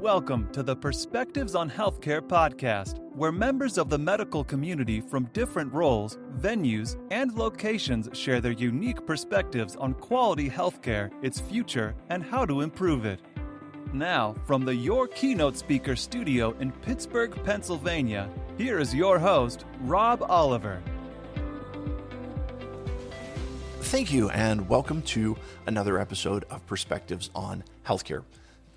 Welcome to the Perspectives on Healthcare podcast, where members of the medical community from different roles, venues, and locations share their unique perspectives on quality healthcare, its future, and how to improve it. Now, from the Your Keynote Speaker studio in Pittsburgh, Pennsylvania, here is your host, Rob Oliver. Thank you, and welcome to another episode of Perspectives on Healthcare.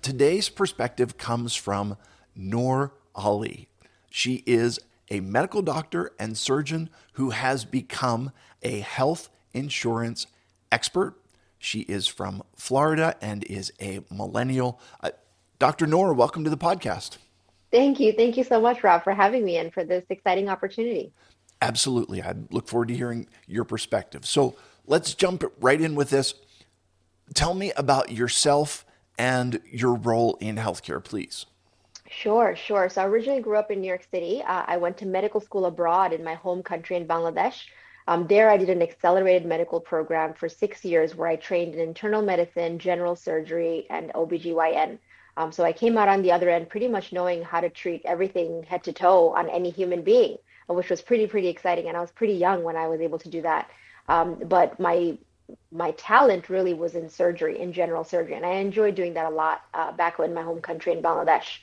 Today's perspective comes from Noor Ali. She is a medical doctor and surgeon who has become a health insurance expert. She is from Florida and is a millennial. Uh, Dr. Noor, welcome to the podcast. Thank you. Thank you so much, Rob, for having me and for this exciting opportunity. Absolutely. I look forward to hearing your perspective. So let's jump right in with this. Tell me about yourself and your role in healthcare, please. Sure, sure. So I originally grew up in New York City. Uh, I went to medical school abroad in my home country in Bangladesh. Um, there, I did an accelerated medical program for six years where I trained in internal medicine, general surgery, and OBGYN. Um, so I came out on the other end pretty much knowing how to treat everything head to toe on any human being, which was pretty, pretty exciting. And I was pretty young when I was able to do that. Um, but my my talent really was in surgery, in general surgery, and I enjoyed doing that a lot uh, back in my home country in Bangladesh.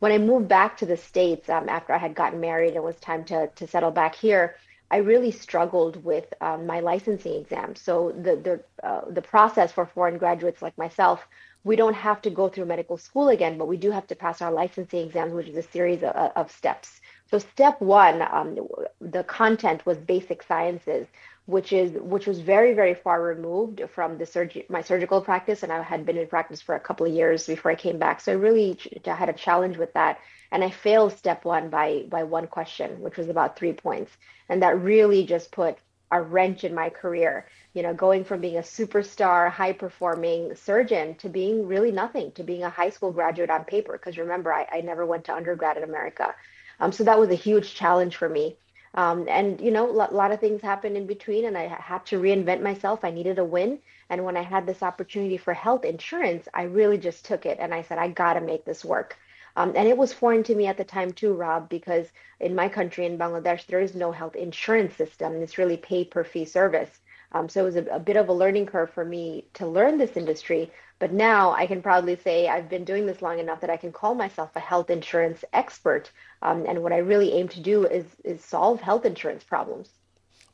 When I moved back to the states um, after I had gotten married and it was time to to settle back here, I really struggled with um, my licensing exam. So the the uh, the process for foreign graduates like myself, we don't have to go through medical school again, but we do have to pass our licensing exams, which is a series of, of steps. So step one, um, the content was basic sciences, which is which was very very far removed from the surg- my surgical practice and i had been in practice for a couple of years before i came back. So i really ch- had a challenge with that and i failed step one by by one question which was about three points. And that really just put a wrench in my career you know going from being a superstar high performing surgeon to being really nothing to being a high school graduate on paper. Because remember I, I never went to undergrad in america. Um, so that was a huge challenge for me um, and you know, a lot of things happened in between, and I had to reinvent myself. I needed a win, and when I had this opportunity for health insurance, I really just took it, and I said, I got to make this work. Um, and it was foreign to me at the time too, Rob, because in my country, in Bangladesh, there is no health insurance system. It's really pay per fee service. Um, so it was a, a, bit of a learning curve for me to learn this industry. But now I can proudly say I've been doing this long enough that I can call myself a health insurance expert. Um, and what I really aim to do is is solve health insurance problems.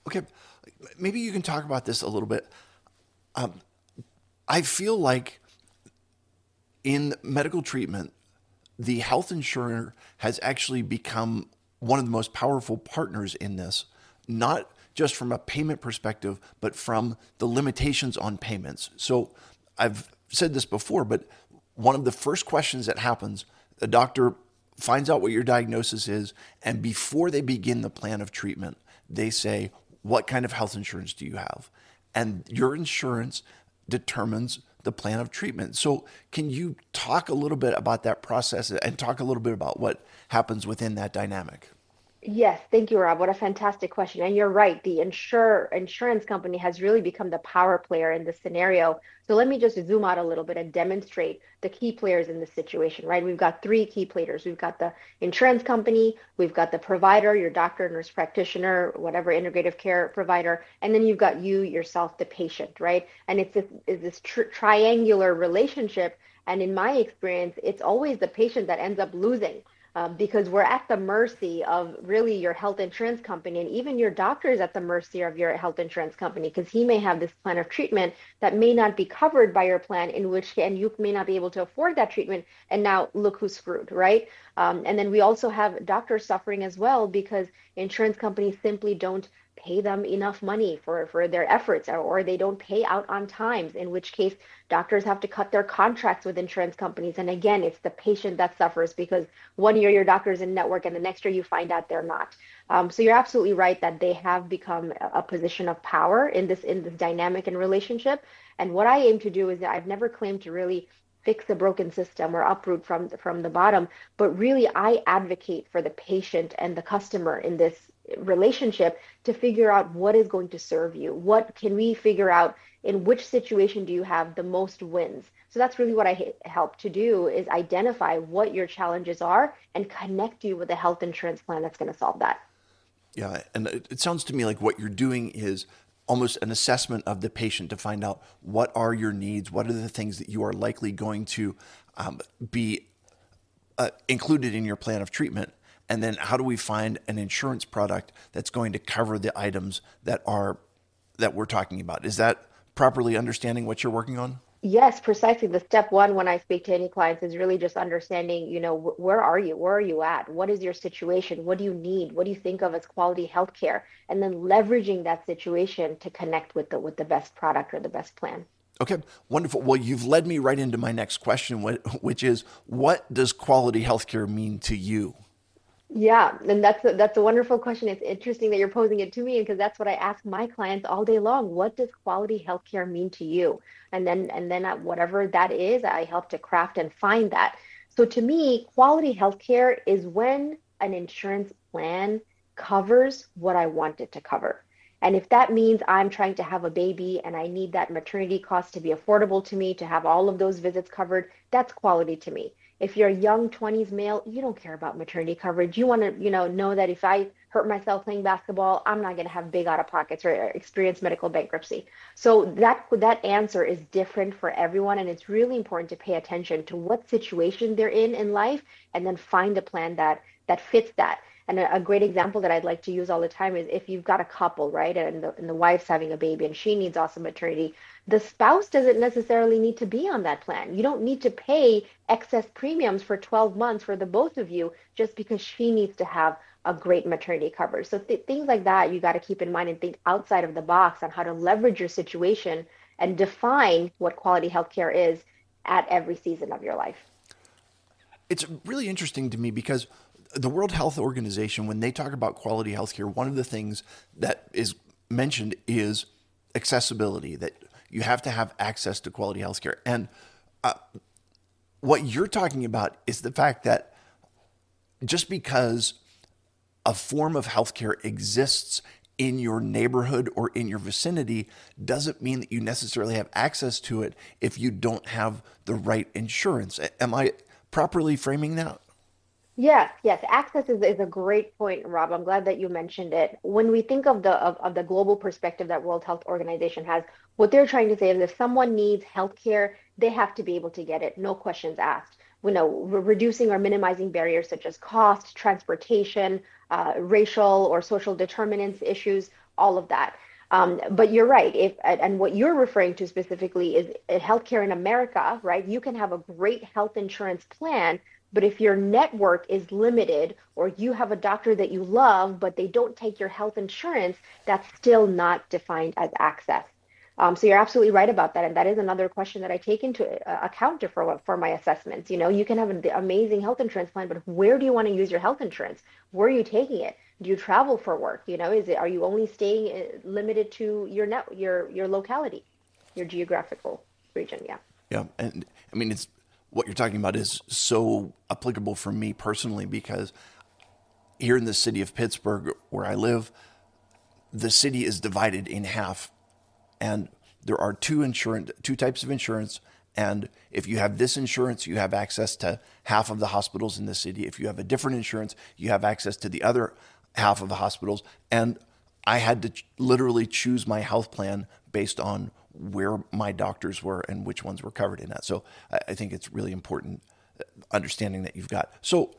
Okay, maybe you can talk about this a little bit. Um, I feel like in medical treatment, the health insurer has actually become one of the most powerful partners in this, not just from a payment perspective, but from the limitations on payments. So I've said this before, but one of the first questions that happens, the doctor finds out what your diagnosis is, and before they begin the plan of treatment, they say, What kind of health insurance do you have? And your insurance determines the plan of treatment. So, can you talk a little bit about that process and talk a little bit about what happens within that dynamic? Yes, thank you, Rob. What a fantastic question. And you're right. The insure insurance company has really become the power player in this scenario. So let me just zoom out a little bit and demonstrate the key players in this situation, right? We've got three key players. We've got the insurance company, we've got the provider, your doctor, nurse practitioner, whatever integrative care provider, and then you've got you yourself, the patient, right? And it's this, it's this tr- triangular relationship. And in my experience, it's always the patient that ends up losing um, because we're at the mercy of really your health insurance company and even your doctor is at the mercy of your health insurance company because he may have this plan of treatment that may not be covered by your plan in which and you may not be able to afford that treatment and now look who's screwed right? Um, and then we also have doctors suffering as well because insurance companies simply don't pay them enough money for, for their efforts or, or they don't pay out on times, in which case doctors have to cut their contracts with insurance companies. And again, it's the patient that suffers because one year your doctor's in network and the next year you find out they're not. Um, so you're absolutely right that they have become a position of power in this in this dynamic and relationship. And what I aim to do is that I've never claimed to really fix a broken system or uproot from from the bottom but really i advocate for the patient and the customer in this relationship to figure out what is going to serve you. What can we figure out in which situation do you have the most wins? So that's really what I help to do is identify what your challenges are and connect you with a health insurance plan that's going to solve that. Yeah, and it sounds to me like what you're doing is almost an assessment of the patient to find out what are your needs, what are the things that you are likely going to um, be uh, included in your plan of treatment, and then how do we find an insurance product that's going to cover the items that are that we're talking about? Is that properly understanding what you're working on? Yes, precisely. The step one when I speak to any clients is really just understanding, you know, where are you? Where are you at? What is your situation? What do you need? What do you think of as quality healthcare? And then leveraging that situation to connect with the with the best product or the best plan. Okay, wonderful. Well, you've led me right into my next question, which is, what does quality healthcare mean to you? Yeah, and that's a, that's a wonderful question. It's interesting that you're posing it to me because that's what I ask my clients all day long. What does quality healthcare mean to you? And then and then whatever that is, I help to craft and find that. So to me, quality healthcare is when an insurance plan covers what I want it to cover. And if that means I'm trying to have a baby and I need that maternity cost to be affordable to me, to have all of those visits covered, that's quality to me if you're a young 20s male you don't care about maternity coverage. You want to you know know that if i hurt myself playing basketball i'm not going to have big out of pockets or experience medical bankruptcy. So that that answer is different for everyone and it's really important to pay attention to what situation they're in in life and then find a plan that that fits that. And a, great example that I'd like to use all the time is if you've got a couple, right, and the, and the wife's having a baby and she needs awesome maternity, the spouse doesn't necessarily need to be on that plan. You don't need to pay excess premiums for 12 months for the both of you just because she needs to have a great maternity coverage. So th- things like that you got to keep in mind and think outside of the box on how to leverage your situation and define what quality healthcare is at every season of your life. It's really interesting to me because the World Health Organization, when they talk about quality healthcare, one of the things that is mentioned is accessibility, that you have to have access to quality healthcare. And uh, what you're talking about is the fact that just because a form of healthcare exists in your neighborhood or in your vicinity doesn't mean that you necessarily have access to it if you don't have the right insurance. Am I properly framing that? Yes, yes. Access is, is a great point, Rob. I'm glad that you mentioned it. When we think of the of, of the global perspective that World Health Organization has, what they're trying to say is if someone needs healthcare, they have to be able to get it, no questions asked. You know, reducing or minimizing barriers such as cost, transportation, uh, racial or social determinants issues, all of that. Um, but you're right. If and what you're referring to specifically is healthcare in America, right? You can have a great health insurance plan but if your network is limited or you have a doctor that you love, but they don't take your health insurance, that's still not defined as access. Um, so you're absolutely right about that. And that is another question that I take into uh, account for, for my assessments. You know, you can have an amazing health insurance plan, but where do you want to use your health insurance? Where are you taking it? Do you travel for work? You know, is it, are you only staying uh, limited to your net, your, your locality, your geographical region? Yeah. Yeah. And I mean, it's, what you're talking about is so applicable for me personally because here in the city of Pittsburgh, where I live, the city is divided in half, and there are two insurance, two types of insurance. And if you have this insurance, you have access to half of the hospitals in the city. If you have a different insurance, you have access to the other half of the hospitals. And I had to literally choose my health plan based on where my doctors were and which ones were covered in that. So I, I think it's really important uh, understanding that you've got. So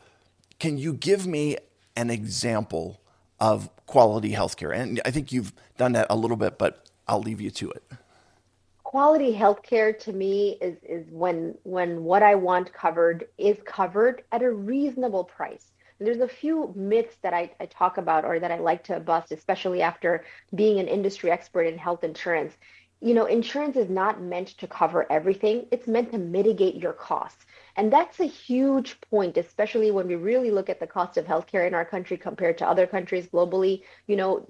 can you give me an example of quality healthcare? And I think you've done that a little bit, but I'll leave you to it. Quality healthcare to me is is when when what I want covered is covered at a reasonable price. And there's a few myths that I, I talk about or that I like to bust, especially after being an industry expert in health insurance you know, insurance is not meant to cover everything. It's meant to mitigate your costs. And that's a huge point, especially when we really look at the cost of healthcare in our country compared to other countries globally. You know,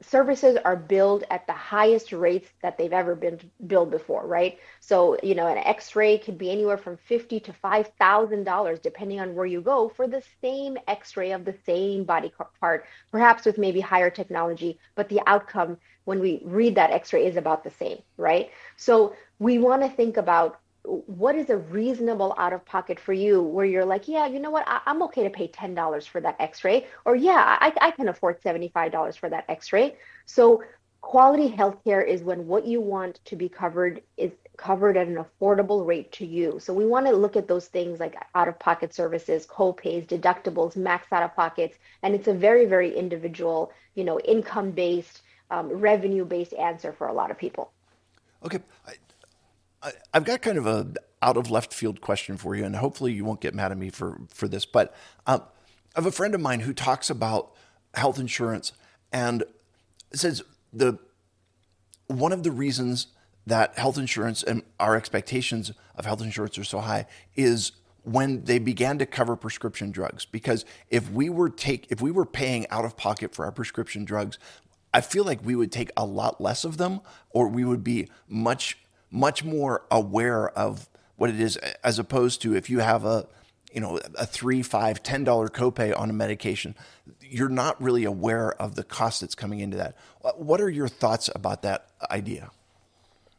services are billed at the highest rates that they've ever been billed before, right? So, you know, an x-ray could be anywhere from 50 to $5,000 depending on where you go for the same x-ray of the same body part, perhaps with maybe higher technology, but the outcome when we read that x-ray is about the same, right? So, we want to think about what is a reasonable out of pocket for you where you're like, yeah, you know what, I, am okay to pay $10 for that x ray, or yeah, I, I can afford $75 for that x ray. So, quality healthcare is when what you want to be covered is covered at an affordable rate to you. So, we want to look at those things like out of pocket services, co pays, deductibles, max out of pockets. And it's a very, very individual, you know, income based, um, revenue based answer for a lot of people. Okay. I've got kind of a out of left field question for you, and hopefully you won't get mad at me for for this. But um, I have a friend of mine who talks about health insurance and says the one of the reasons that health insurance and our expectations of health insurance are so high is when they began to cover prescription drugs because if we were take if we were paying out of pocket for our prescription drugs I feel like we would take a lot less of them or we would be much much more aware of what it is as opposed to if you have a you know a three five ten dollar copay on a medication you're not really aware of the cost that's coming into that. What are your thoughts about that idea?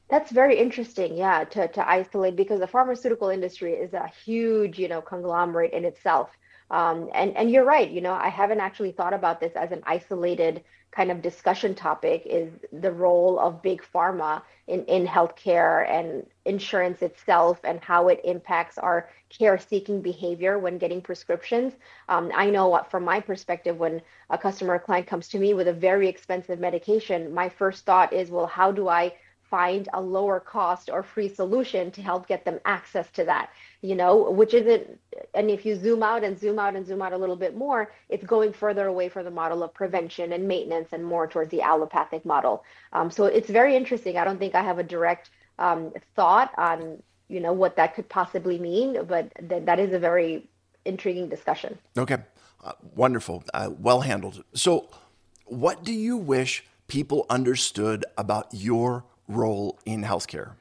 That's very interesting yeah to, to isolate because the pharmaceutical industry is a huge you know conglomerate in itself. Um, and and you're right you know i haven't actually thought about this as an isolated kind of discussion topic is the role of big pharma in, in healthcare and insurance itself and how it impacts our care seeking behavior when getting prescriptions. Um, I know what, from my perspective, when a customer or client comes to me with a very expensive medication, my first thought is, well, how do I find a lower cost or free solution to help get them access to that? you know, which isn't, and if you zoom out and zoom out and zoom out a little bit more, it's going further away from the model of prevention and maintenance and more towards the allopathic model. Um, so it's very interesting. I don't think I have a direct um, thought on, you know, what that could possibly mean, but th- that is a very intriguing discussion. Okay, uh, wonderful, uh, well handled. So, what do you wish people understood about your role in healthcare?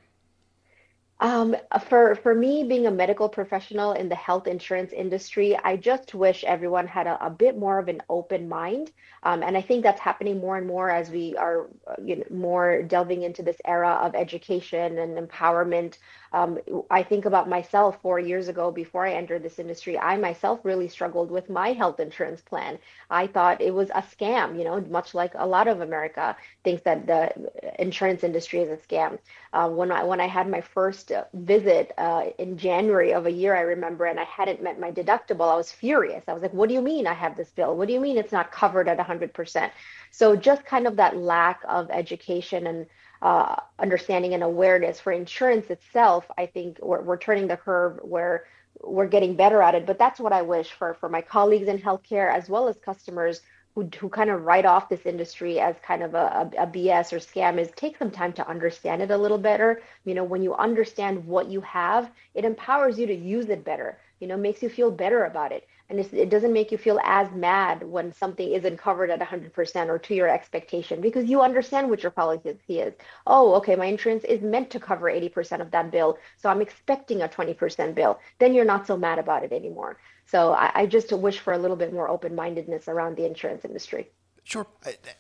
Um, for for me, being a medical professional in the health insurance industry, I just wish everyone had a, a bit more of an open mind, um, and I think that's happening more and more as we are, you know, more delving into this era of education and empowerment um, I think about myself four years ago before I entered this industry. I myself really struggled with my health insurance plan. I thought it was a scam, you know, much like a lot of America thinks that the insurance industry is a scam. Uh, when I when I had my first visit uh, in January of a year, I remember, and I hadn't met my deductible, I was furious. I was like, "What do you mean I have this bill? What do you mean it's not covered at 100%?" So just kind of that lack of education and uh, understanding and awareness for insurance itself, I think we're, we're turning the curve where we're getting better at it. But that's what I wish for for my colleagues in healthcare as well as customers who, who kind of write off this industry as kind of a, a, a BS or scam is take some time to understand it a little better. You know, when you understand what you have, it empowers you to use it better. You know, makes you feel better about it and it doesn't make you feel as mad when something isn't covered at 100% or to your expectation because you understand what your policy is. Oh, okay, my insurance is meant to cover 80% of that bill, so I'm expecting a 20% bill. Then you're not so mad about it anymore. So I, I just wish for a little bit more open mindedness around the insurance industry. Sure.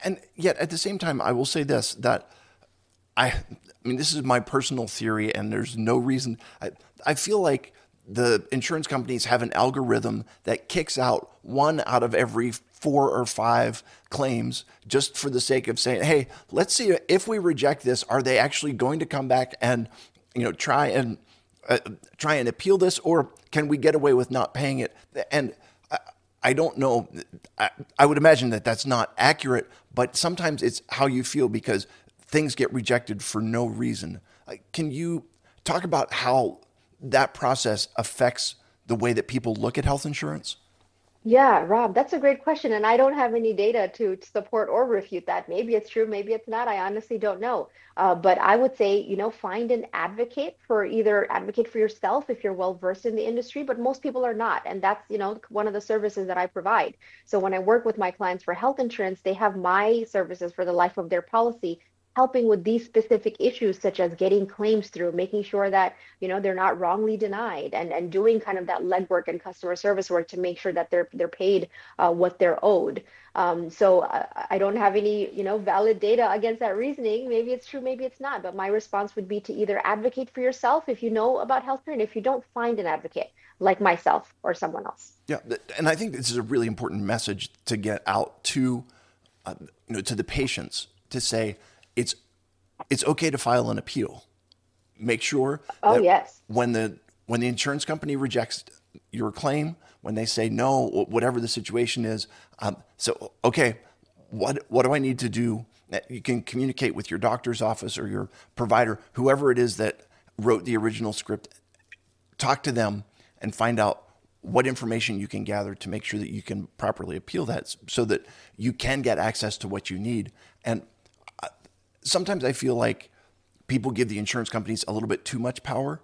And yet at the same time, I will say this that I, I mean, this is my personal theory, and there's no reason. I, I feel like the insurance companies have an algorithm that kicks out one out of every four or five claims just for the sake of saying, hey, let's see if we reject this, are they actually going to come back and you know try and uh, try and appeal this, or can we get away with not paying it? And I, I don't know. I, I would imagine that that's not accurate, but sometimes it's how you feel because things get rejected for no reason. Can you talk about how that process affects the way that people look at health insurance? Yeah, Rob, that's a great question. And I don't have any data to support or refute that. Maybe it's true, maybe it's not. I honestly don't know. Uh, but I would say, you know, find an advocate for either advocate for yourself if you're well versed in the industry, but most people are not. And that's, you know, one of the services that I provide. So when I work with my clients for health insurance, they have my services for the life of their policy helping with these specific issues such as getting claims through making sure that you know they're not wrongly denied and and doing kind of that legwork and customer service work to make sure that they're they're paid uh, what they're owed. Um, so I, I don't have any you know valid data against that reasoning. Maybe it's true maybe it's not but my response would be to either advocate for yourself if you know about healthcare and if you don't find an advocate like myself or someone else. Yeah and i think this is a really important message to get out to uh, you know to the patients to say it's it's okay to file an appeal. Make sure oh, yes. when the when the insurance company rejects your claim, when they say no, whatever the situation is, um, so okay, what what do I need to do? You can communicate with your doctor's office or your provider, whoever it is that wrote the original script. Talk to them and find out what information you can gather to make sure that you can properly appeal that so that you can get access to what you need. And sometimes I feel like people give the insurance companies a little bit too much power,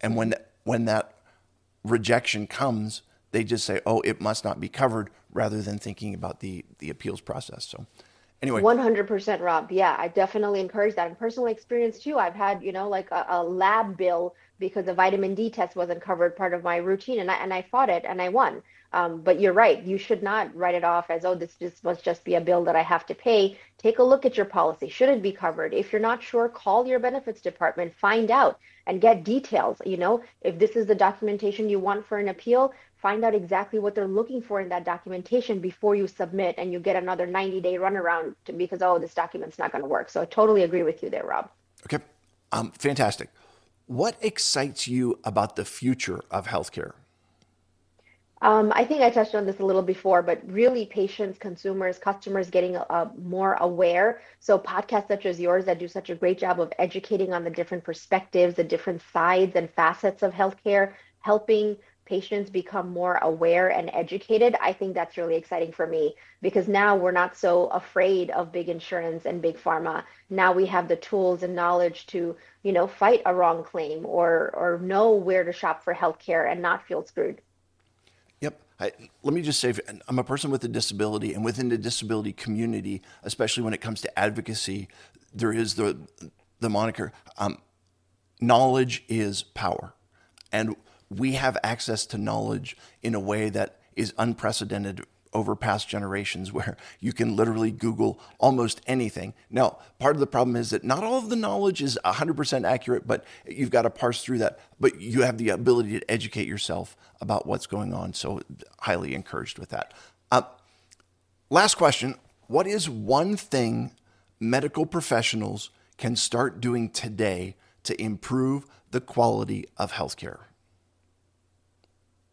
and when when that rejection comes, they just say, "Oh, it must not be covered," rather than thinking about the the appeals process. So, anyway, one hundred percent, Rob. Yeah, I definitely encourage that. And personal experience too. I've had you know like a, a lab bill because a vitamin D test wasn't covered part of my routine, and I and I fought it and I won. Um, but you're right. You should not write it off as, oh, this just must just be a bill that I have to pay. Take a look at your policy. Should it be covered? If you're not sure, call your benefits department, find out and get details. You know, if this is the documentation you want for an appeal, find out exactly what they're looking for in that documentation before you submit and you get another 90 day runaround to, because, oh, this document's not going to work. So I totally agree with you there, Rob. Okay. Um, fantastic. What excites you about the future of healthcare? Um, I think I touched on this a little before, but really patients, consumers, customers getting uh, more aware. So podcasts such as yours that do such a great job of educating on the different perspectives, the different sides and facets of healthcare, helping patients become more aware and educated. I think that's really exciting for me because now we're not so afraid of big insurance and big pharma. Now we have the tools and knowledge to, you know, fight a wrong claim or or know where to shop for healthcare and not feel screwed. I, let me just say, I'm a person with a disability, and within the disability community, especially when it comes to advocacy, there is the the moniker um, knowledge is power, and we have access to knowledge in a way that is unprecedented over past generations where you can literally Google almost anything. Now, part of the problem is that not all of the knowledge is 100% accurate, but you've got to parse through that. But you have the ability to educate yourself about what's going on. So, highly encouraged with that. Uh, last question What is one thing medical professionals can start doing today to improve the quality of healthcare?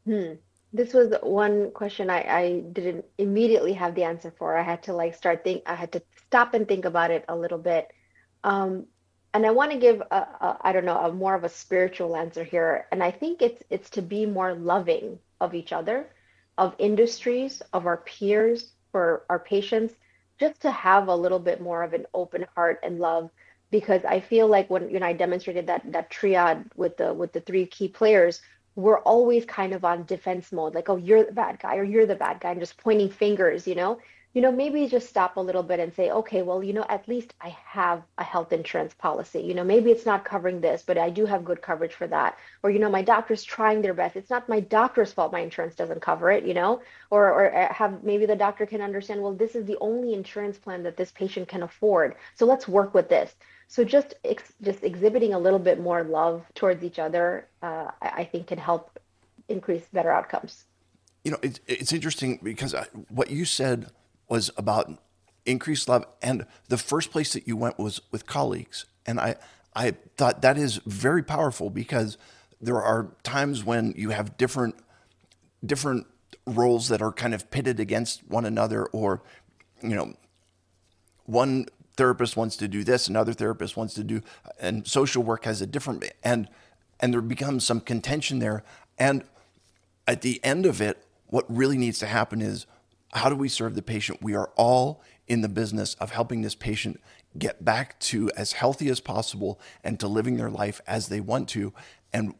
Hmm this was one question I, I didn't immediately have the answer for. I had to like start think. I had to stop and think about it a little bit. Um, and I want to give a, a I don't know a more of a spiritual answer here. And I think it's it's to be more loving of each other, of industries, of our peers, for our patients, just to have a little bit more of an open heart and love. Because I feel like when you know I demonstrated that that triad with the with the three key players, we're always kind of on defense mode like oh you're the bad guy or you're the bad guy and just pointing fingers you know? You know maybe just stop a little bit and say okay well you know at least i have a health insurance policy. You know maybe it's not covering this but i do have good coverage for that. Or you know my doctor's trying their best. It's not my doctor's fault my insurance doesn't cover it you know? Or or uh, have maybe the doctor can understand well this is the only insurance plan that this patient can afford. So let's work with this so just ex- just exhibiting a little bit more love towards each other, uh, I, I, think can help increase better outcomes. You know, it's it's interesting because I, what you said was about increased love, and the first place that you went was with colleagues, and I I thought that is very powerful because there are times when you have different different roles that are kind of pitted against one another, or you know, one therapist wants to do this, another therapist wants to do, and social work has a different, and and there becomes some contention there. And at the end of it, what really needs to happen is how do we serve the patient? We are all in the business of helping this patient get back to as healthy as possible and to living their life as they want to. And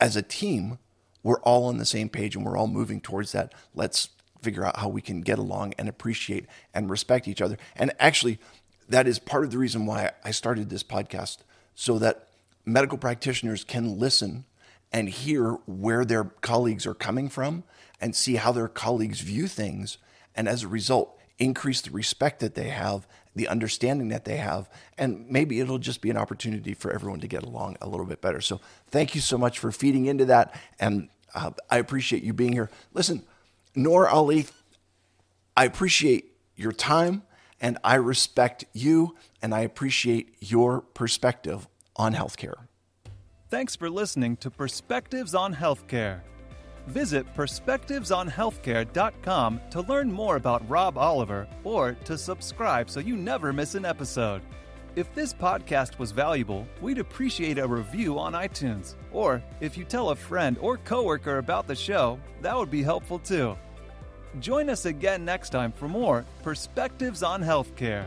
as a team, we're all on the same page and we're all moving towards that. Let's figure out how we can get along and appreciate and respect each other. And actually, that is part of the reason why I started this podcast so that medical practitioners can listen and hear where their colleagues are coming from and see how their colleagues view things. And as a result, increase the respect that they have, the understanding that they have, and maybe it'll just be an opportunity for everyone to get along a little bit better. So, thank you so much for feeding into that. And uh, I appreciate you being here. Listen, Noor Ali, I appreciate your time and I respect you and I appreciate your perspective on healthcare. Thanks for listening to Perspectives on Healthcare. Visit perspectivesonhealthcare.com to learn more about Rob Oliver or to subscribe so you never miss an episode. If this podcast was valuable, we'd appreciate a review on iTunes. Or if you tell a friend or coworker about the show, that would be helpful too. Join us again next time for more Perspectives on Healthcare.